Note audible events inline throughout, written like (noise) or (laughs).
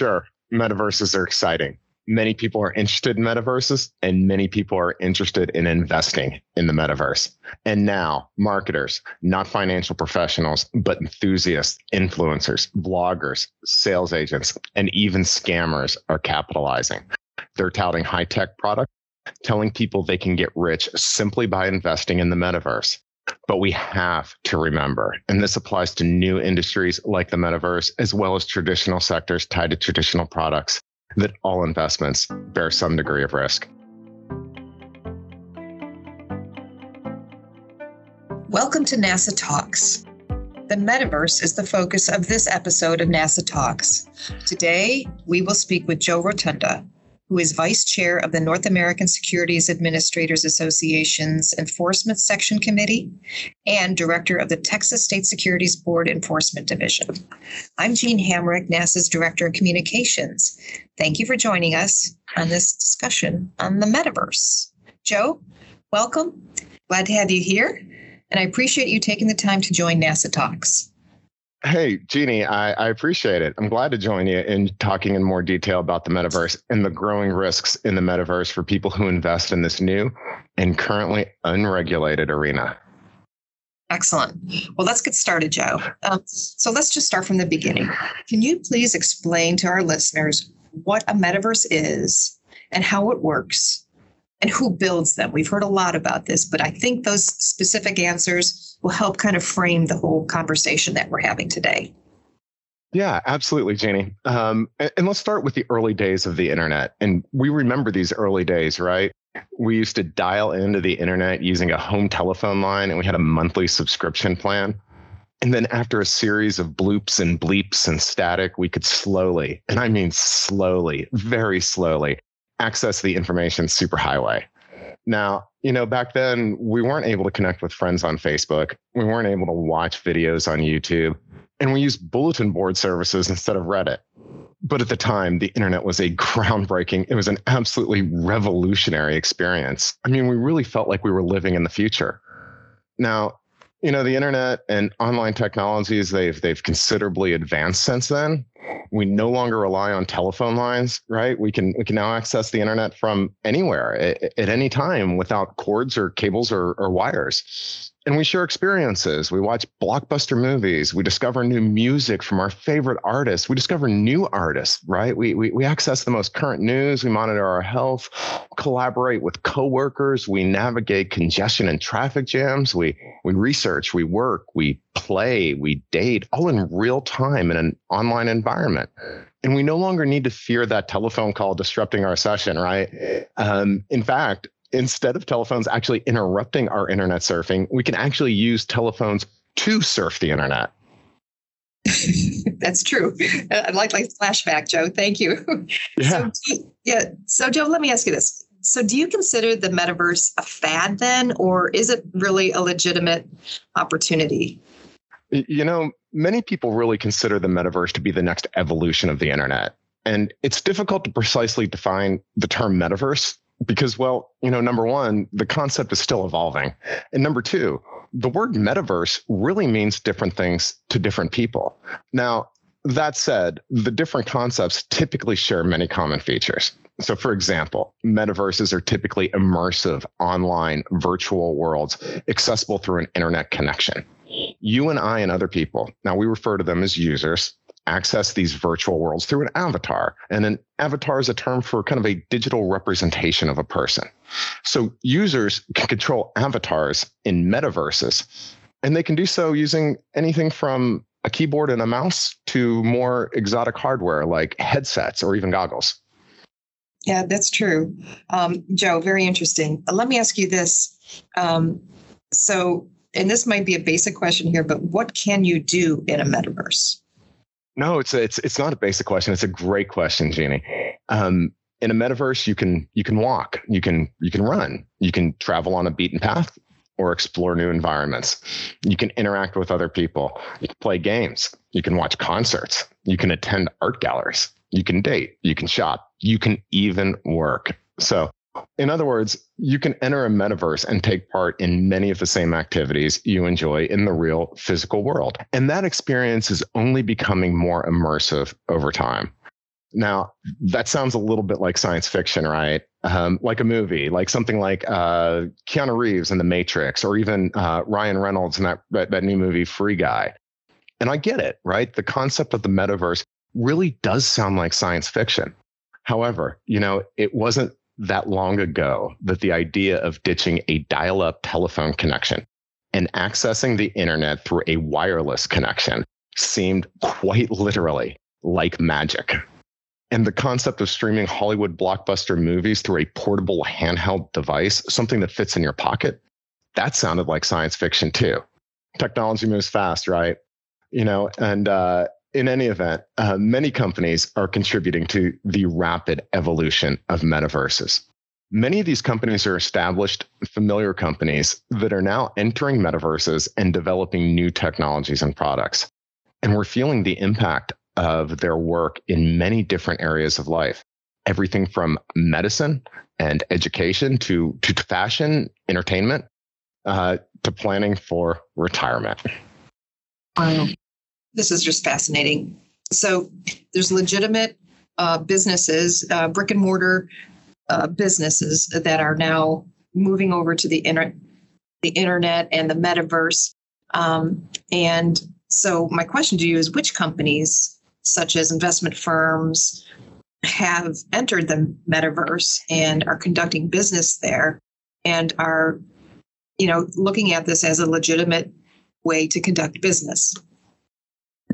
Sure. Metaverses are exciting. Many people are interested in metaverses and many people are interested in investing in the metaverse. And now marketers, not financial professionals, but enthusiasts, influencers, bloggers, sales agents, and even scammers are capitalizing. They're touting high tech products, telling people they can get rich simply by investing in the metaverse. But we have to remember, and this applies to new industries like the metaverse, as well as traditional sectors tied to traditional products, that all investments bear some degree of risk. Welcome to NASAA Talks. The metaverse is the focus of this episode of NASAA Talks. Today, we will speak with Joe Rotunda, who is vice chair of the North American Securities Administrators Association's Enforcement Section Committee and director of the Texas State Securities Board Enforcement Division. I'm Jean Hamrick, NASAA's Director of Communications. Thank you for joining us on this discussion on the metaverse. Joe, welcome. Glad to have you here. And I appreciate you taking the time to join NASAA Talks. Hey, Jeannie, I, I, appreciate it. I'm glad to join you in talking in more detail about the metaverse and the growing risks in the metaverse for people who invest in this new and currently unregulated arena. Excellent. Well, let's get started, Joe. Um, so let's just start from the beginning. Can you please explain to our listeners what a metaverse is and how it works and who builds them? We've heard a lot about this, but I think those specific answers will help kind of frame the whole conversation that we're having today. Yeah, absolutely, Janie. Um, and, let's start with the early days of the internet. And we remember these early days, right? We used to dial into the internet using a home telephone line, and we had a monthly subscription plan. And then after a series of bloops and bleeps and static, we could slowly, and I mean slowly, very slowly, access the information superhighway. Now, you know, back then we weren't able to connect with friends on Facebook. We weren't able to watch videos on YouTube. And we used bulletin board services instead of Reddit. But at the time, the internet was a (laughs) groundbreaking, it was an absolutely revolutionary experience. I mean, we really felt like we were living in the future. Now, you know, the internet and online technologies, they've they've considerably advanced since then. We no longer rely on telephone lines right? We can we can now access the internet from anywhere at, at any time without cords or cables or, or wires and we share experiences. We watch blockbuster movies. We discover new music from our favorite artists. We discover new artists, right? We, we, we access the most current news. We monitor our health, collaborate with coworkers. We navigate congestion and traffic jams. We, we research, we work, we play, we date, all in real time in an online environment. And we no longer need to fear that telephone call disrupting our session, right? Um, in fact, instead of telephones actually interrupting our internet surfing, we can actually use telephones to surf the internet. (laughs) That's true. I like like flashback, Joe. Thank you. (laughs) Yeah. So, yeah. So, Joe, let me ask you this. So, do you consider the metaverse a fad then, or is it really a legitimate opportunity? You know, many people really consider the metaverse to be the next evolution of the internet. And it's difficult to precisely define the term metaverse because well you know number one the concept is still evolving. And number two the word metaverse really means different things to different people. Now that said the different concepts typically share many common features. So for example metaverses are typically immersive online virtual worlds accessible through an internet connection. You and i and other people now we refer to them as users access these virtual worlds through an avatar. And an avatar is a term for kind of a digital representation of a person. So users can control avatars in metaverses, and they can do so using anything from a keyboard and a mouse to more exotic hardware like headsets or even goggles. Yeah, that's true. Um, Joe, very interesting. Uh, let me ask you this. Um, so, and this might be a basic question here, but what can you do in a metaverse? No, it's a, it's it's not a basic question. It's a great question, Jeannie. Um, in a metaverse, you can you can walk, you can you can run, you can travel on a beaten path, or explore new environments. You can interact with other people. You can play games. You can watch concerts. You can attend art galleries. You can date. You can shop. You can even work. So in other words, you can enter a metaverse and take part in many of the same activities you enjoy in the real physical world. And that experience is only becoming more immersive over time. Now, that sounds a little bit like science fiction, right? Um, like a movie, like something like uh, Keanu Reeves in The Matrix, or even uh, Ryan Reynolds in that, that, that new movie Free Guy. And I get it, right? The concept of the metaverse really does sound like science fiction. However, you know, it wasn't that long ago that the idea of ditching a dial up telephone connection and accessing the internet through a wireless connection seemed quite literally like magic. And the concept of streaming Hollywood blockbuster movies through a portable handheld device, something that fits in your pocket, that sounded like science fiction too. Technology moves fast, right? You know, and uh, in any event, uh, many companies are contributing to the rapid evolution of metaverses. Many of these companies are established, familiar companies that are now entering metaverses and developing new technologies and products. And we're feeling the impact of their work in many different areas of life everything from medicine and education to, to fashion, entertainment, uh, to planning for retirement. Wow. This is just fascinating. So there's legitimate uh, businesses, uh, brick and mortar uh, businesses that are now moving over to the inter- the internet and the metaverse. Um, and so my question to you is which companies such as investment firms have entered the metaverse and are conducting business there and are you know looking at this as a legitimate way to conduct business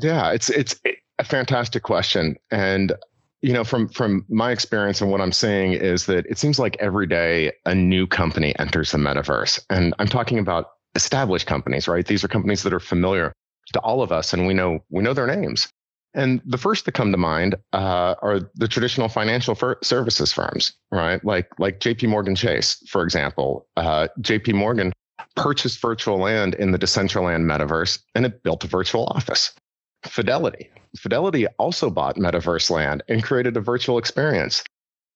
yeah it's it's a fantastic question and you know from from my experience and what i'm seeing is that it seems like every day a new company enters the metaverse and i'm talking about established companies right these are companies that are familiar to all of us and we know we know their names and the first to come to mind uh, are the traditional financial fir- services firms, right? Like like J.P. Morgan Chase, for example. Uh, J.P. Morgan purchased virtual land in the Decentraland metaverse, and it built a virtual office. Fidelity, Fidelity also bought metaverse land and created a virtual experience.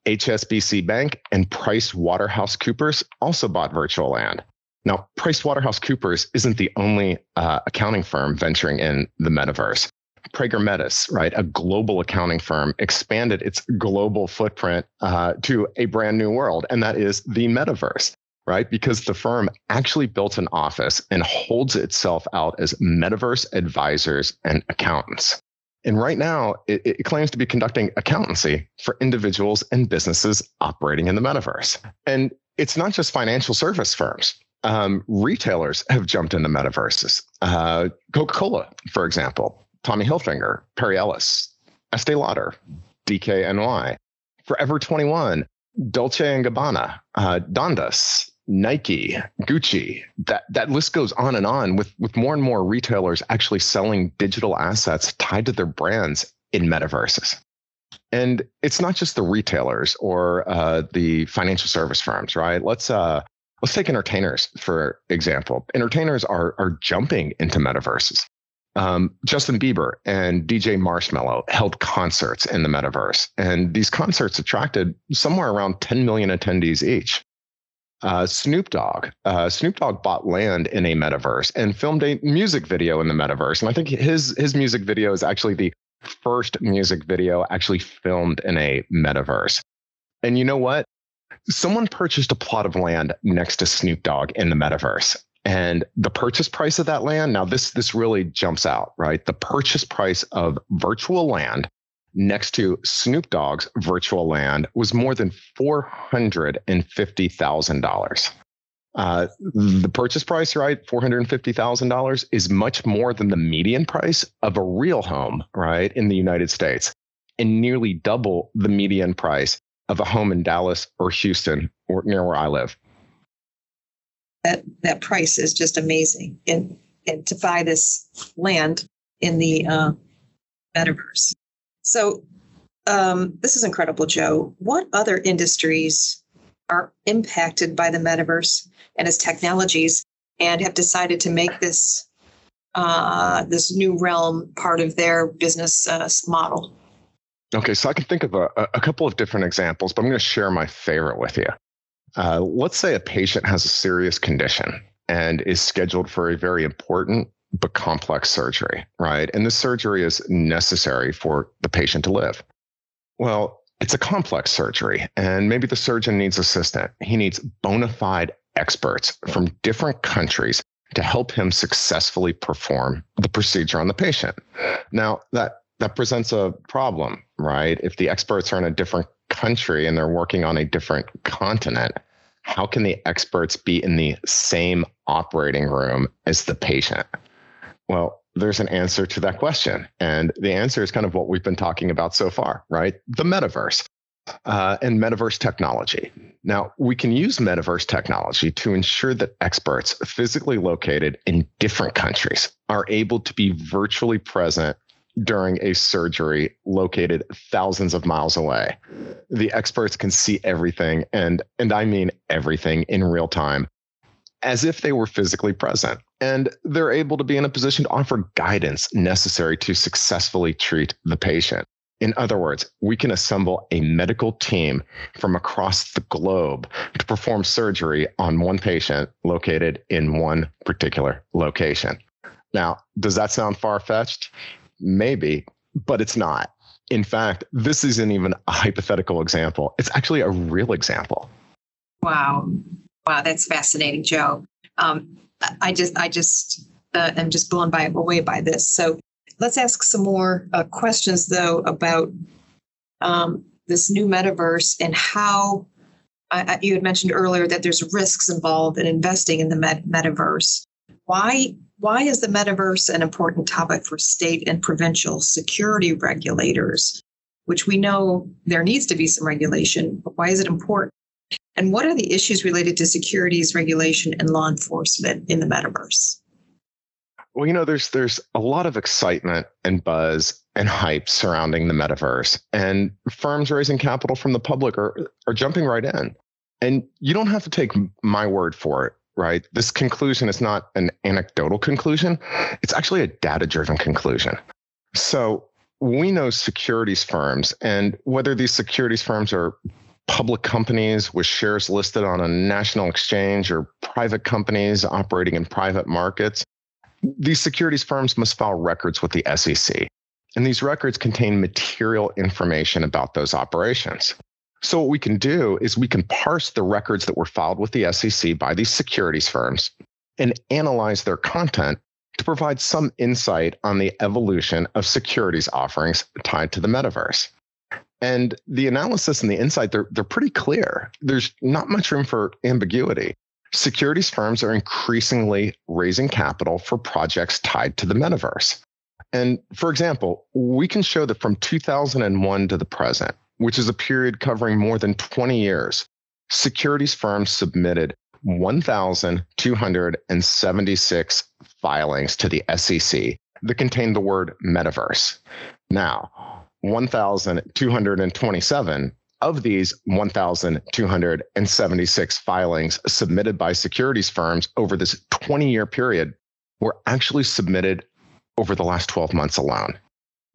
HSBC Bank and Price Waterhouse Coopers also bought virtual land. Now, Price Waterhouse Coopers isn't the only uh, accounting firm venturing in the metaverse. Prager Metis, right, a global accounting firm, expanded its global footprint uh, to a brand new world, and that is the metaverse, right? Because the firm actually built an office and holds itself out as metaverse advisors and accountants. And right now, it, it, claims to be conducting accountancy for individuals and businesses operating in the metaverse. And it's not just financial service firms. Um, retailers have jumped into metaverses. Uh, Coca Cola, for example, Tommy Hilfiger, Perry Ellis, Estee Lauder, DKNY, Forever 21, Dolce and Gabbana, uh, Dondas, Nike, Gucci. That that list goes on and on with with more and more retailers actually selling digital assets tied to their brands in metaverses. And it's not just the retailers or uh, the financial service firms, right? Let's uh, let's take entertainers for example. Entertainers are are jumping into metaverses um, Justin Bieber and DJ Marshmello held concerts in the metaverse, and these concerts attracted somewhere around 10 million attendees each. Uh, Snoop Dogg, uh, Snoop Dogg bought land in a metaverse and filmed a music video in the metaverse, and I think his his music video is actually the first music video actually filmed in a metaverse. And you know what? Someone purchased a plot of land next to Snoop Dogg in the metaverse and the purchase price of that land now this this really jumps out right the purchase price of virtual land next to snoop dogg's virtual land was more than $450000 uh, the purchase price right $450000 is much more than the median price of a real home right in the united states and nearly double the median price of a home in dallas or houston or near where i live. That that price is just amazing. And and to buy this land in the uh, metaverse so um, this is incredible joe. What other industries are impacted by the metaverse and its technologies and have decided to make this uh, this new realm part of their business uh, model? Okay so i can think of a, a couple of different examples but i'm going to share my favorite with you. Uh, let's say a patient has a serious condition and is scheduled for a very important but complex surgery, right? And the surgery is necessary for the patient to live. Well, it's a complex surgery, and maybe the surgeon needs assistant. He needs bona fide experts from different countries to help him successfully perform the procedure on the patient. Now, that that presents a problem, right? If the experts are in a different country and they're working on a different continent, how can the experts be in the same operating room as the patient? Well, there's an answer to that question. And the answer is kind of what we've been talking about so far, right? The metaverse uh, and metaverse technology. Now, we can use metaverse technology to ensure that experts physically located in different countries are able to be virtually present during a surgery located thousands of miles away. The experts can see everything and and I mean everything in real time as if they were physically present and they're able to be in a position to offer guidance necessary to successfully treat the patient. In other words, we can assemble a medical team from across the globe to perform surgery on one patient located in one particular location. Now, does that sound far fetched? Maybe, but it's not. In fact, this isn't even a hypothetical example, it's actually a real example. Wow. Wow, that's fascinating, Joe. Um, I just, I just, uh, am just blown by away by this. So let's ask some more uh, questions, though, about um, this new metaverse and how you had mentioned earlier that there's risks involved in investing in the met- metaverse. Why why is the metaverse an important topic for state and provincial security regulators? Which we know there needs to be some regulation, but why is it important? And what are the issues related to securities regulation and law enforcement in the metaverse? Well, you know, there's there's a lot of excitement and buzz and hype surrounding the metaverse, and firms raising capital from the public are are jumping right in. And you don't have to take my word for it right? This conclusion is not an anecdotal conclusion, it's actually a data driven conclusion. So we know securities firms, and whether these securities firms are public companies with shares listed on a national exchange or private companies operating in private markets, these securities firms must file records with the SEC. And these records contain material information about those operations. So, what we can do is we can parse the records that were filed with the SEC by these securities firms and analyze their content to provide some insight on the evolution of securities offerings tied to the metaverse. And the analysis and the insight, they're, they're pretty clear. There's not much room for ambiguity. Securities firms are increasingly raising capital for projects tied to the metaverse. And for example, we can show that from 2001 to the present, which is a period covering more than 20 years, securities firms submitted 1,276 filings to the SEC that contained the word metaverse. Now, 1,227 of these 1,276 filings submitted by securities firms over this 20 year period were actually submitted over the last 12 months alone.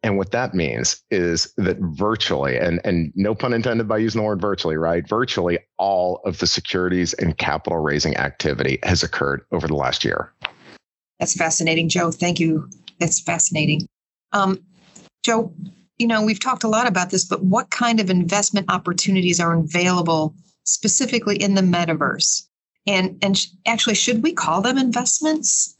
And what that means is that virtually, and, and no pun intended by using the word virtually, right? Virtually all of the securities and capital raising activity has occurred over the last year. That's fascinating, Joe. Thank you. That's fascinating. Um, Joe, you know, we've talked a lot about this, but what kind of investment opportunities are available specifically in the metaverse? And and actually, should we call them investments?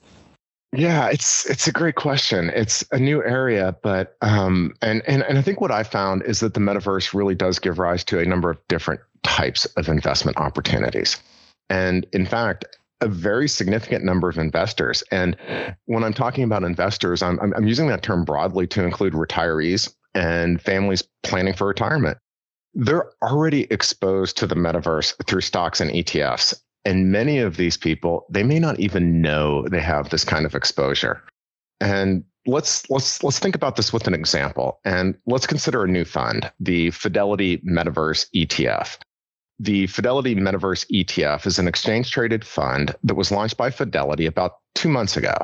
Yeah, it's it's a great question. It's a new area, but um, and and and I think what I found is that the metaverse really does give rise to a number of different types of investment opportunities, and in fact, a very significant number of investors. And when I'm talking about investors, I'm, I'm using that term broadly to include retirees and families planning for retirement. They're already exposed to the metaverse through stocks and ETFs. And many of these people, they may not even know they have this kind of exposure. And let's let's let's think about this with an example. And let's consider a new fund, the Fidelity Metaverse ETF. The Fidelity Metaverse ETF is an exchange traded fund that was launched by Fidelity about two months ago.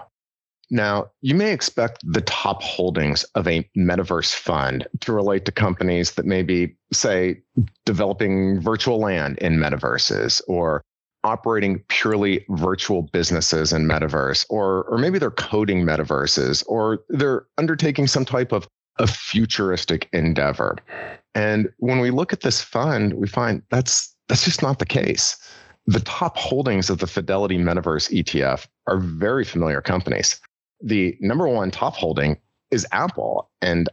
Now, you may expect the top holdings of a metaverse fund to relate to companies that may be, say, developing virtual land in metaverses or operating purely virtual businesses in metaverse or or maybe they're coding metaverses or they're undertaking some type of a futuristic endeavor And when we look at this fund, we find that's that's just not the case. The top holdings of the Fidelity Metaverse ETF are very familiar companies. The number one top holding is Apple. And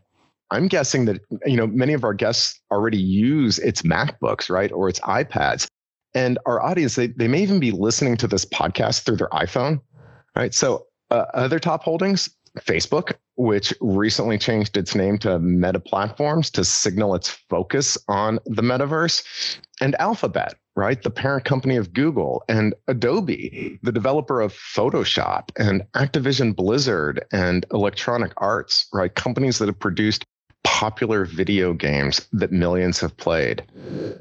I'm guessing that you know many of our guests already use its MacBooks, right, or its iPads. And our audience, they, they may even be listening to this podcast through their iPhone, right? So uh, other top holdings, Facebook, which recently changed its name to Meta Platforms to signal its focus on the metaverse, and Alphabet, right? The parent company of Google and Adobe, the developer of Photoshop and Activision Blizzard and Electronic Arts, right? Companies that have produced popular video games that millions have played.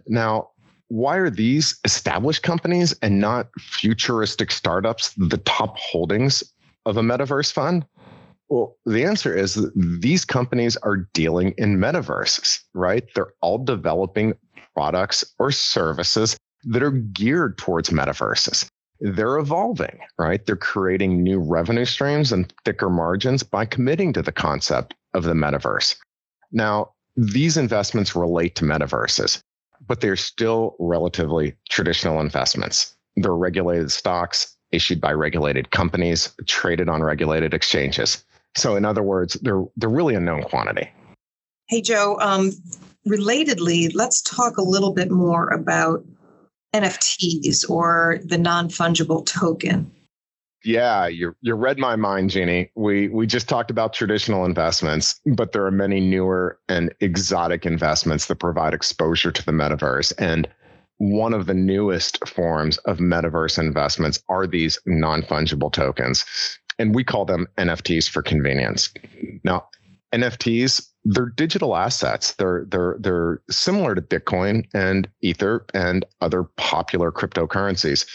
Now, why are these established companies and not futuristic startups the top holdings of a metaverse fund? Well, the answer is these companies are dealing in metaverses, right? They're all developing products or services that are geared towards metaverses. They're evolving, right? They're creating new revenue streams and thicker margins by committing to the concept of the metaverse. Now, these investments relate to metaverses, but they're still relatively traditional investments. They're regulated stocks issued by regulated companies, traded on regulated exchanges. So, in other words, they're they're really a known quantity. Hey, Joe. Um, relatedly, let's talk a little bit more about NFTs or the non fungible token. Yeah, you you read my mind, Jeannie. We we just talked about traditional investments, but there are many newer and exotic investments that provide exposure to the metaverse. And one of the newest forms of metaverse investments are these non-fungible tokens. And we call them NFTs for convenience. Now, NFTs, they're digital assets. They're they're they're similar to Bitcoin and Ether and other popular cryptocurrencies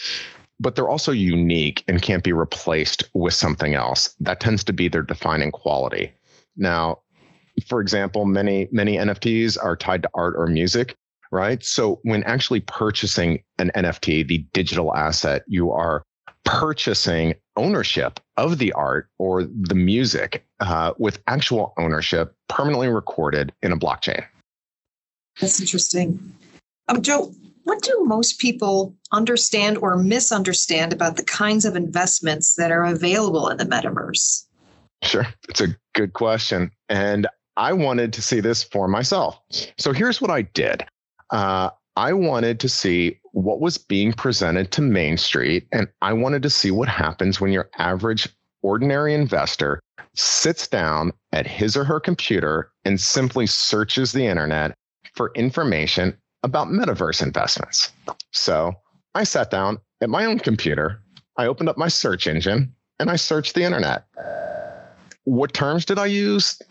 but they're also unique and can't be replaced with something else. That tends to be their defining quality. Now, for example, many many NFTs are tied to art or music, right? So when actually purchasing an NFT, the digital asset, you are purchasing ownership of the art or the music uh, with actual ownership permanently recorded in a blockchain. That's interesting. Um, Joe, what do most people understand or misunderstand about the kinds of investments that are available in the metaverse? Sure. It's a good question. And I wanted to see this for myself. So here's what I did uh, I wanted to see what was being presented to Main Street, and I wanted to see what happens when your average ordinary investor sits down at his or her computer and simply searches the internet for information about metaverse investments. So I sat down at my own computer, I opened up my search engine, and I searched the internet. What terms did I use?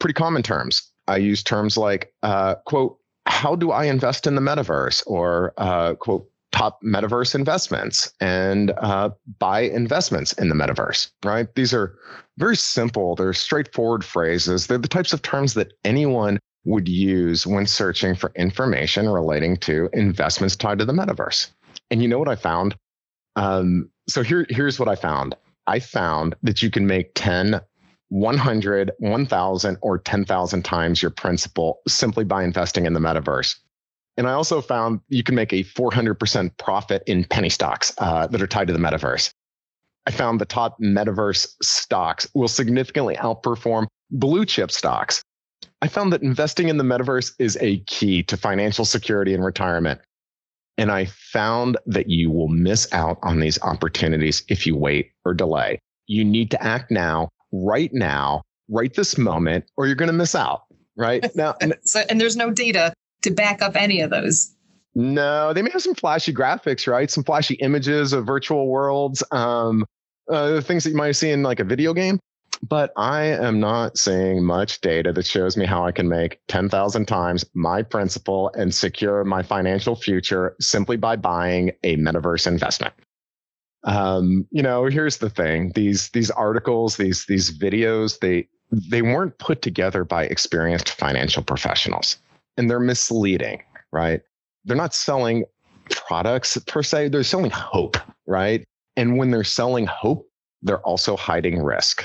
Pretty common terms. I used terms like, uh, quote, how do I invest in the metaverse? Or, uh, quote, top metaverse investments and uh, buy investments in the metaverse, right? These are very simple, they're straightforward phrases. They're the types of terms that anyone would use when searching for information relating to investments tied to the metaverse. And you know what I found? Um, so here, here's what I found. I found that you can make 10, 100, 1,000, or 10,000 times your principal simply by investing in the metaverse. And I also found you can make a 400% profit in penny stocks uh, that are tied to the metaverse. I found the top metaverse stocks will significantly outperform blue chip stocks I found that investing in the metaverse is a key to financial security and retirement. And I found that you will miss out on these opportunities if you wait or delay. You need to act now, right now, right this moment, or you're going to miss out. Right (laughs) now. And, so, and there's no data to back up any of those. No, they may have some flashy graphics, right? Some flashy images of virtual worlds, um, uh, things that you might see in like a video game but I am not seeing much data that shows me how I can make 10,000 times my principal and secure my financial future simply by buying a metaverse investment. Um, you know, here's the thing: these these articles, these these videos, they they weren't put together by experienced financial professionals, and they're misleading, right? They're not selling products per se; they're selling hope, right? And when they're selling hope, they're also hiding risk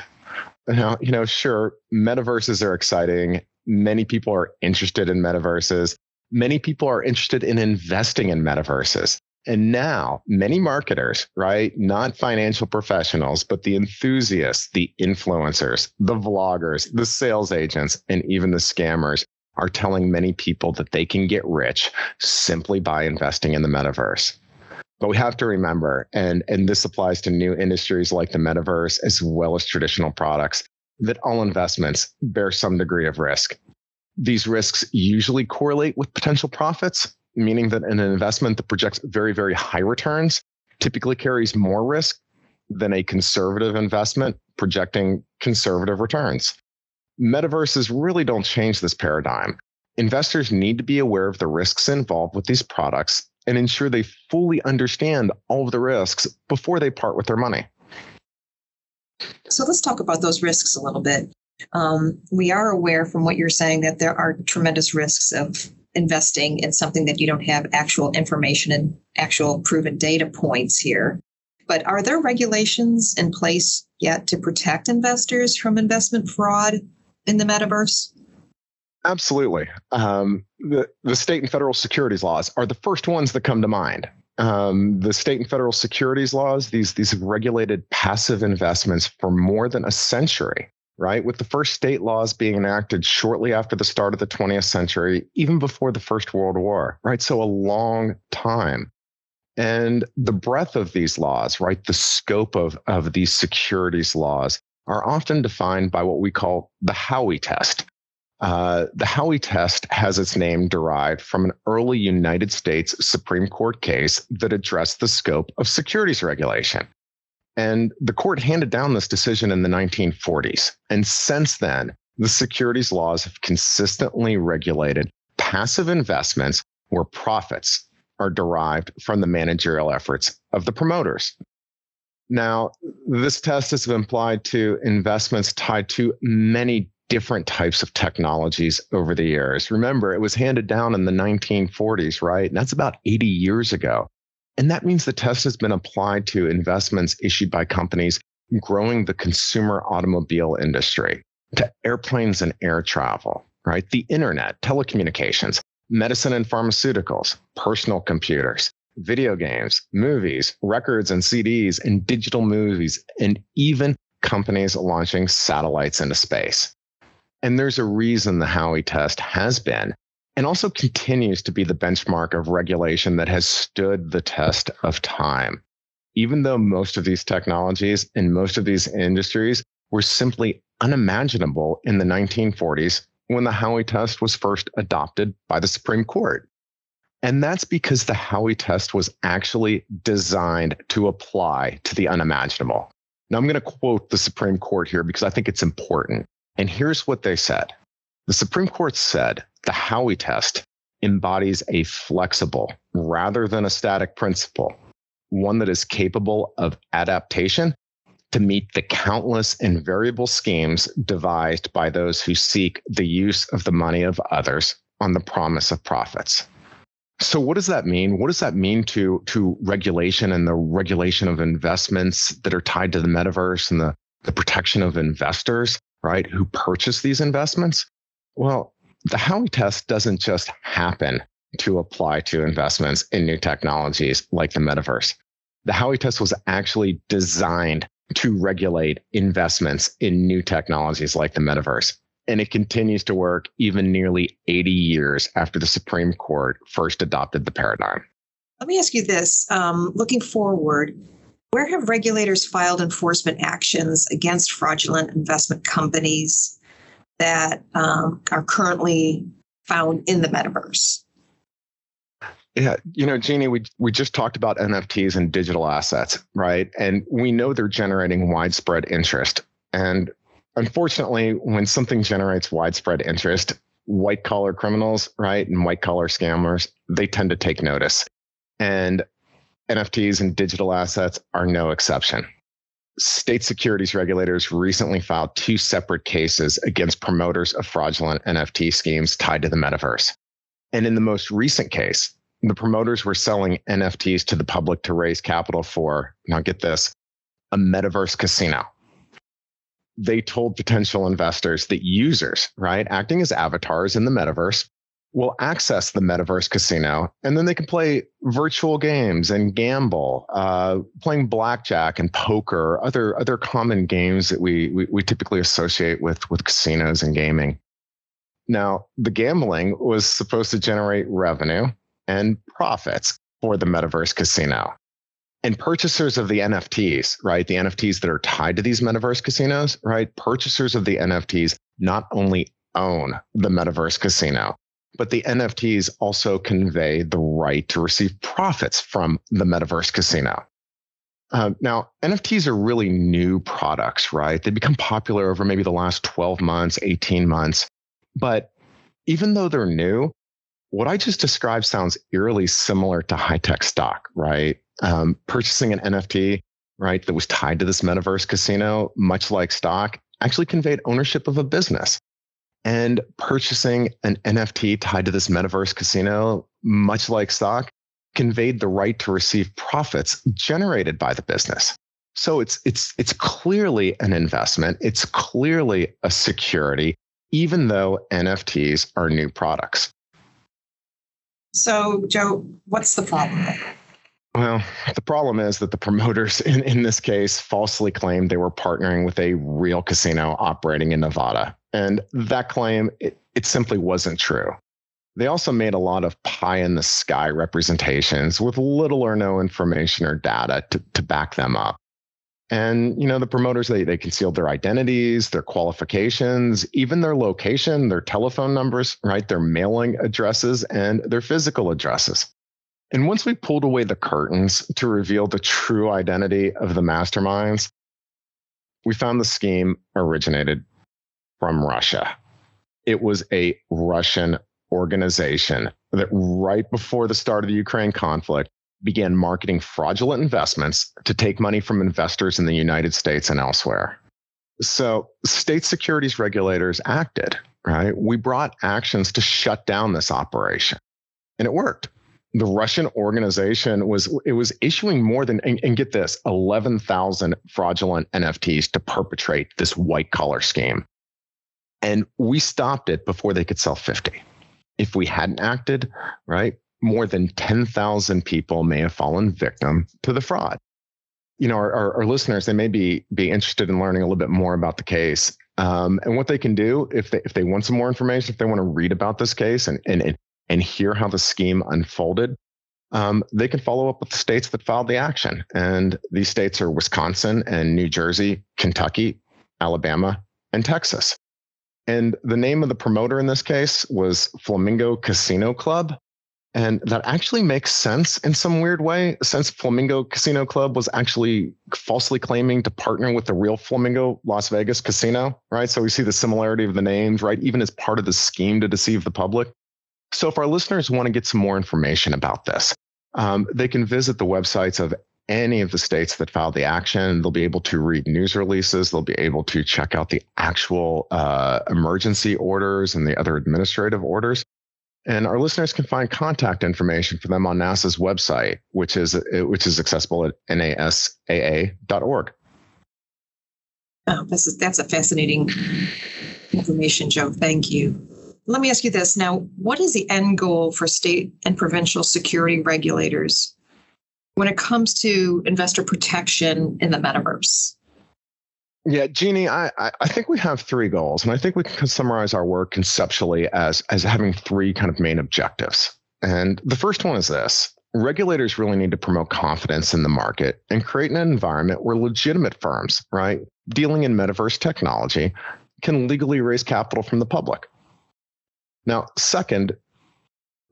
now, you know, sure, metaverses are exciting Many people are interested in metaverses. Many people are interested in investing in metaverses. And now many marketers, right? Not financial professionals, but the enthusiasts, the influencers, the vloggers, the sales agents, and even the scammers are telling many people that they can get rich simply by investing in the metaverse. But we have to remember, and, and this applies to new industries like the metaverse as well as traditional products, that all investments bear some degree of risk. These risks usually correlate with potential profits, meaning that an investment that projects very, very high returns typically carries more risk than a conservative investment projecting conservative returns. Metaverses really don't change this paradigm. Investors need to be aware of the risks involved with these products and ensure they fully understand all of the risks before they part with their money. So let's talk about those risks a little bit. Um, we are aware from what you're saying that there are tremendous risks of investing in something that you don't have actual information and actual proven data points here. But are there regulations in place yet to protect investors from investment fraud in the metaverse? Absolutely. Um, the, the state and federal securities laws are the first ones that come to mind. Um, the state and federal securities laws, these, these have regulated passive investments for more than a century, right? With the first state laws being enacted shortly after the start of the 20th century, even before the First World War, right? So a long time. And the breadth of these laws, right? The scope of, of these securities laws are often defined by what we call the Howey test. Uh, the Howey test has its name derived from an early United States Supreme Court case that addressed the scope of securities regulation. And the court handed down this decision in the 1940s. And since then, the securities laws have consistently regulated passive investments where profits are derived from the managerial efforts of the promoters. Now, this test has been applied to investments tied to many different types of technologies over the years. Remember, it was handed down in the 1940s, right? And that's about 80 years ago. And that means the test has been applied to investments issued by companies growing the consumer automobile industry, to airplanes and air travel, right? The internet, telecommunications, medicine and pharmaceuticals, personal computers, video games, movies, records and CDs, and digital movies, and even companies launching satellites into space. And there's a reason the Howey test has been and also continues to be the benchmark of regulation that has stood the test of time. Even though most of these technologies and most of these industries were simply unimaginable in the 1940s when the Howey test was first adopted by the Supreme Court. And that's because the Howey test was actually designed to apply to the unimaginable. Now, I'm going to quote the Supreme Court here because I think it's important. And here's what they said The Supreme Court said the Howey test embodies a flexible rather than a static principle, one that is capable of adaptation to meet the countless and variable schemes devised by those who seek the use of the money of others on the promise of profits. So what does that mean? What does that mean to to regulation and the regulation of investments that are tied to the metaverse and the, the protection of investors? right, who purchase these investments? Well, the Howey test doesn't just happen to apply to investments in new technologies like the metaverse. The Howey test was actually designed to regulate investments in new technologies like the metaverse. And it continues to work even nearly 80 years after the Supreme Court first adopted the paradigm. Let me ask you this um, looking forward, where have regulators filed enforcement actions against fraudulent investment companies that um, are currently found in the metaverse? Yeah, you know, Jeannie, we we just talked about NFTs and digital assets, right? And we know they're generating widespread interest. And unfortunately, when something generates widespread interest, white collar criminals, right, and white collar scammers, they tend to take notice. And NFTs and digital assets are no exception. State securities regulators recently filed two separate cases against promoters of fraudulent NFT schemes tied to the metaverse. And in the most recent case, the promoters were selling NFTs to the public to raise capital for, now get this, a metaverse casino. they told potential investors that users, right, acting as avatars in the metaverse, will access the metaverse casino and then they can play virtual games and gamble uh, playing blackjack and poker other other common games that we, we, we typically associate with with casinos and gaming. Now the gambling was supposed to generate revenue and profits for the metaverse casino. And purchasers of the nfts right the nfts that are tied to these metaverse casinos right purchasers of the nfts not only own the metaverse casino but the NFTs also convey the right to receive profits from the metaverse casino. Uh, now, NFTs are really new products, right? They become popular over maybe the last 12 months, 18 months. But even though they're new, what I just described sounds eerily similar to high tech stock, right? Um, purchasing an NFT, right, that was tied to this metaverse casino, much like stock, actually conveyed ownership of a business. And purchasing an NFT tied to this metaverse casino, much like stock, conveyed the right to receive profits generated by the business. So it's it's it's clearly an investment. It's clearly a security, even though NFTs are new products. So, Joe, what's the problem? Well, the problem is that the promoters in, in this case falsely claimed they were partnering with a real casino operating in Nevada. And that claim, it, it simply wasn't true. They also made a lot of pie in the sky representations with little or no information or data to, to back them up. And, you know, the promoters, they, they concealed their identities, their qualifications, even their location, their telephone numbers, right? Their mailing addresses and their physical addresses. And once we pulled away the curtains to reveal the true identity of the masterminds, we found the scheme originated from Russia. It was a Russian organization that right before the start of the Ukraine conflict began marketing fraudulent investments to take money from investors in the United States and elsewhere. So state securities regulators acted, right? We brought actions to shut down this operation and it worked the Russian organization was it was issuing more than and, and get this 11,000 fraudulent NFTs to perpetrate this white collar scheme. And we stopped it before they could sell 50. If we hadn't acted, right, more than 10,000 people may have fallen victim to the fraud. You know, our, our, our, listeners, they may be, be interested in learning a little bit more about the case. Um, and what they can do if they, if they want some more information, if they want to read about this case and, and, and hear how the scheme unfolded, um, they can follow up with the states that filed the action. And these states are Wisconsin and New Jersey, Kentucky, Alabama, and Texas. And the name of the promoter in this case was Flamingo Casino Club. And that actually makes sense in some weird way, since Flamingo Casino Club was actually falsely claiming to partner with the real Flamingo Las Vegas Casino, right? So we see the similarity of the names, right? Even as part of the scheme to deceive the public. So, if our listeners want to get some more information about this, um, they can visit the websites of any of the states that filed the action. They'll be able to read news releases. They'll be able to check out the actual uh, emergency orders and the other administrative orders. And our listeners can find contact information for them on NASAA's website, which is which is accessible at nasaa.org. Oh, this is that's a fascinating information, Joe. Thank you let me ask you this now what is the end goal for state and provincial security regulators when it comes to investor protection in the metaverse yeah, Jeannie, I, I think we have three goals, and I think we can summarize our work conceptually as, as having three kind of main objectives. And the first one is this regulators really need to promote confidence in the market and create an environment where legitimate firms, right, dealing in metaverse technology, can legally raise capital from the public. Now, second,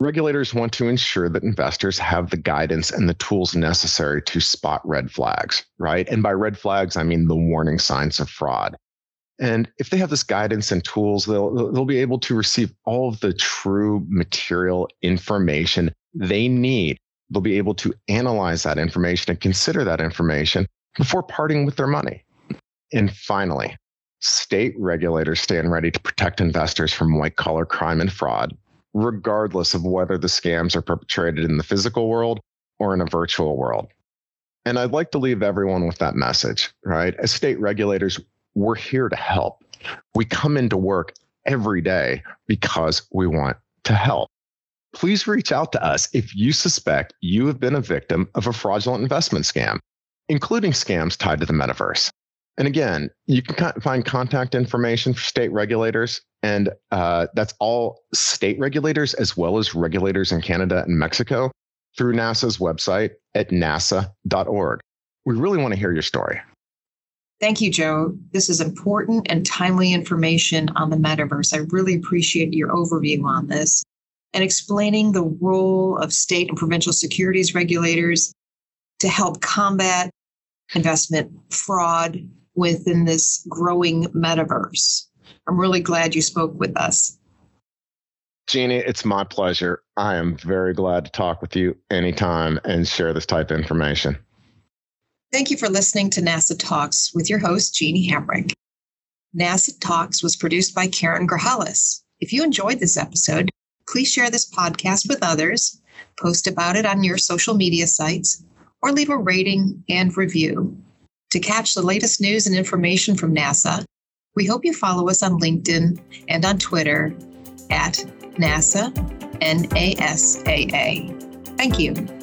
regulators want to ensure that investors have the guidance and the tools necessary to spot red flags, right? And by red flags, I mean the warning signs of fraud. And if they have this guidance and tools, they'll, they'll be able to receive all of the true material information they need. They'll be able to analyze that information and consider that information before parting with their money. And finally, state regulators stand ready to protect investors from white collar crime and fraud, regardless of whether the scams are perpetrated in the physical world or in a virtual world. And I'd like to leave everyone with that message, right? As state regulators, we're here to help. We come into work every day because we want to help. Please reach out to us if you suspect you have been a victim of a fraudulent investment scam, including scams tied to the metaverse. And again, you can find contact information for state regulators, and uh, that's all state regulators as well as regulators in Canada and Mexico through NASAA's website at nasaa.org. We really want to hear your story. Thank you, Joe. This is important and timely information on the metaverse. I really appreciate your overview on this and explaining the role of state and provincial securities regulators to help combat investment fraud within this growing metaverse. I'm really glad you spoke with us. Jeannie, it's my pleasure. I am very glad to talk with you anytime and share this type of information. Thank you for listening to NASAA Talks with your host, Jeannie Hamrick. NASAA Talks was produced by Karen Grajales. If you enjoyed this episode, please share this podcast with others, post about it on your social media sites, or leave a rating and review. To catch the latest news and information from NASAA, we hope you follow us on LinkedIn and on Twitter at NASA NASAA. Thank you.